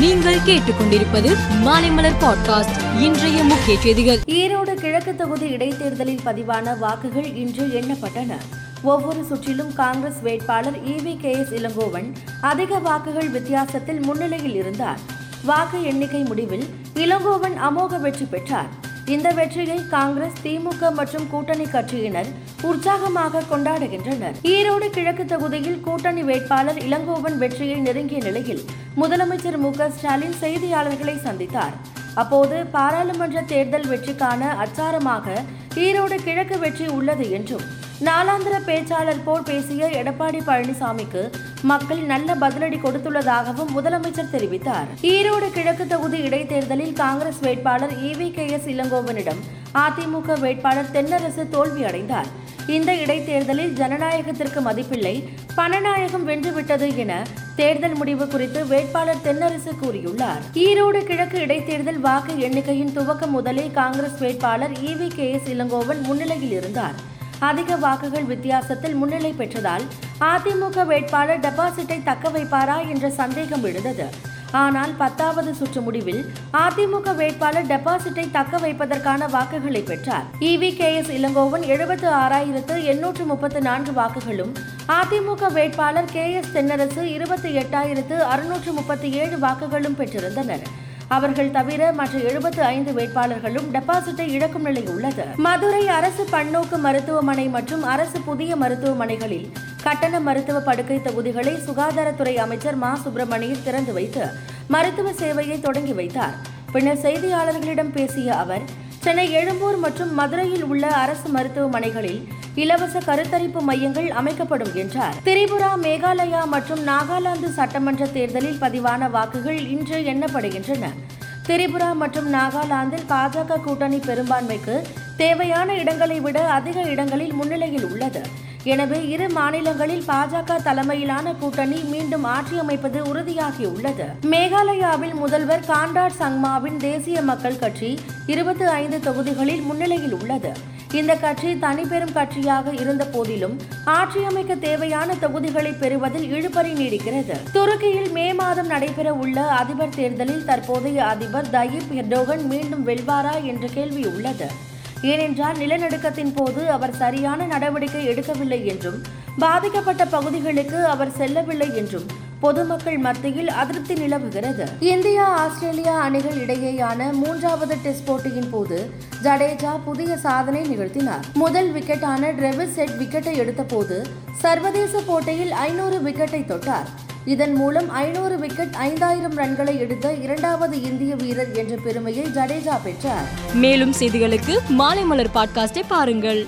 நீங்கள் கேட்டுக்கொண்டிருப்பது மாலைமலர் பாட்காஸ்ட் இன்றைய முக்கிய செய்திகள். ஈரோடு கிழக்கு தொகுதி இடைத்தேர்தலில் பதிவான வாக்குகள் இன்று எண்ணப்பட்டன. ஒவ்வொரு சுற்றிலும் காங்கிரஸ் வேட்பாளர் இவி கே எஸ் இளங்கோவன் அதிக வாக்குகள் வித்தியாசத்தில் முன்னிலையில் இருந்தார். வாக்கு எண்ணிக்கை முடிவில் இளங்கோவன் அமோக வெற்றி பெற்றார். இந்த வெற்றியை காங்கிரஸ் திமுக மற்றும் கூட்டணி கட்சியினர் உற்சாகமாக கொண்டாடுகின்றனர். ஈரோடு கிழக்கு தொகுதியில் கூட்டணி வேட்பாளர் இளங்கோவன் வெற்றியை நெருங்கிய நிலையில் முதலமைச்சர் மு ஸ்டாலின் செய்தியாளர்களை சந்தித்தார். அப்போது பாராளுமன்ற தேர்தல் வெற்றிக்கான அச்சாரமாக ஈரோடு கிழக்கு வெற்றி உள்ளது என்றும் நாளாந்திர பேச்சாளர் போல் பேசிய எடப்பாடி பழனிசாமிக்கு மக்கள் நல்ல பதிலடி கொடுத்துள்ளதாகவும் முதலமைச்சர் தெரிவித்தார். ஈரோடு கிழக்கு தொகுதி இடைத்தேர்தலில் காங்கிரஸ் வேட்பாளர் இவி கே எஸ் இளங்கோவனிடம் அதிமுக வேட்பாளர் தென்னரசு தோல்வியடைந்தார் இந்த இடைத்தேர்தலில் ஜனநாயகத்திற்கு மதிப்பில்லை பணநாயகம் வென்றுவிட்டது என தேர்தல் முடிவு குறித்து வேட்பாளர் தென்னரசு கூறியுள்ளார். ஈரோடு கிழக்கு இடைத்தேர்தல் வாக்கு எண்ணிக்கையின் துவக்கம் முதலே காங்கிரஸ் வேட்பாளர் இவி கே எஸ் இளங்கோவன் முன்னிலையில் இருந்தார். அதிக வாக்குகள் வித்தியாசத்தில் முன்னிலை பெற்றதால் அதிமுக வேட்பாளர் டெபாசிட்டை தக்க வைப்பாரா என்ற சந்தேகம் எழுந்தது. ஆனால் பத்தாவது சுற்று முடிவில் அதிமுக வேட்பாளர் டெபாசிட்டை தக்க வைப்பதற்கான வாக்குகளை பெற்றார். E V K. எஸ். இளங்கோவன் எழுபத்து ஆறாயிரத்து எண்ணூற்று முப்பத்து நான்கு வாக்குகளும் அதிமுக வேட்பாளர் கே. எஸ். தென்னரசு இருபத்தி எட்டாயிரத்து அறுநூற்று முப்பத்தி ஏழு வாக்குகளும் பெற்றிருந்தனர். அவர்கள் தவிர மற்ற எழுபத்து ஐந்து வேட்பாளர்களும் டெபாசிட்டை இழக்கும் நிலை உள்ளது. மதுரை அரசு பன்னோக்கு மருத்துவமனை மற்றும் அரசு புதிய மருத்துவமனைகளில் கட்டண மருத்துவ படுக்கை தொகுதிகளை சுகாதாரத்துறை அமைச்சர் மா. சுப்பிரமணியன் திறந்து வைத்து மருத்துவ சேவையை தொடங்கி வைத்தார். பின்னர் செய்தியாளர்களிடம் பேசிய அவர் சென்னை எழும்பூர் மற்றும் மதுரையில் உள்ள அரசு மருத்துவமனைகளில் இலவச கருத்தரிப்பு மையங்கள் அமைக்கப்படும் என்றார். திரிபுரா மேகாலயா மற்றும் நாகாலாந்து சட்டமன்ற தேர்தலில் பதிவான வாக்குகள் இன்று எண்ணப்படுகின்றன. திரிபுரா மற்றும் நாகாலாந்தில் பாஜக கூட்டணி பெரும்பான்மைக்கு தேவையான இடங்களை விட அதிக இடங்களில் முன்னிலையில் உள்ளது. எனவே இரு மாநிலங்களில் பாஜக தலைமையிலான கூட்டணி மீண்டும் ஆட்சி அமைப்பது உறுதியாகியுள்ளது. மேகாலயாவில் முதல்வர் காண்டாட் சங்மாவின் தேசிய மக்கள் கட்சி இருபத்தி ஐந்து தொகுதிகளில் முன்னிலையில் உள்ளது. இந்த கட்சி தனிப்பெரும் கட்சியாக இருந்த போதிலும் ஆட்சி அமைக்க தேவையான தொகுதிகளை பெறுவதில் இழுபறி நீடிக்கிறது. துருக்கியில் மே மாதம் நடைபெற உள்ள அதிபர் தேர்தலில் தற்போதைய அதிபர் தயிப் எர்டோகன் மீண்டும் வெல்வாரா என்ற கேள்வி உள்ளது. ஏனென்றால் நிலநடுக்கத்தின் போது அவர் சரியான நடவடிக்கை எடுக்கவில்லை என்றும் பாதிக்கப்பட்ட பகுதிகளுக்கு அவர் செல்லவில்லை என்றும் பொதுமக்கள் மத்தியில் அதிருப்தி நிலவுகிறது. இந்தியா ஆஸ்திரேலியா அணிகள் இடையேயான மூன்றாவது டெஸ்ட் போட்டியின் போது ஜடேஜா புதிய சாதனை நிகழ்த்தினார். முதல் விக்கெட்டான டிரெவிஸ் செட் விக்கெட்டை எடுத்தபோது சர்வதேச போட்டியில் ஐநூறு விக்கெட்டை தொட்டார். இதன் மூலம் ஐநூறு விக்கெட் ஐந்தாயிரம் ரன்களை எடுத்த இரண்டாவது இந்திய வீரர் என்ற பெருமையை ஜடேஜா பெற்றார். மேலும் செய்திகளுக்கு மாலைமலர் பாட்காஸ்டை பாருங்கள்.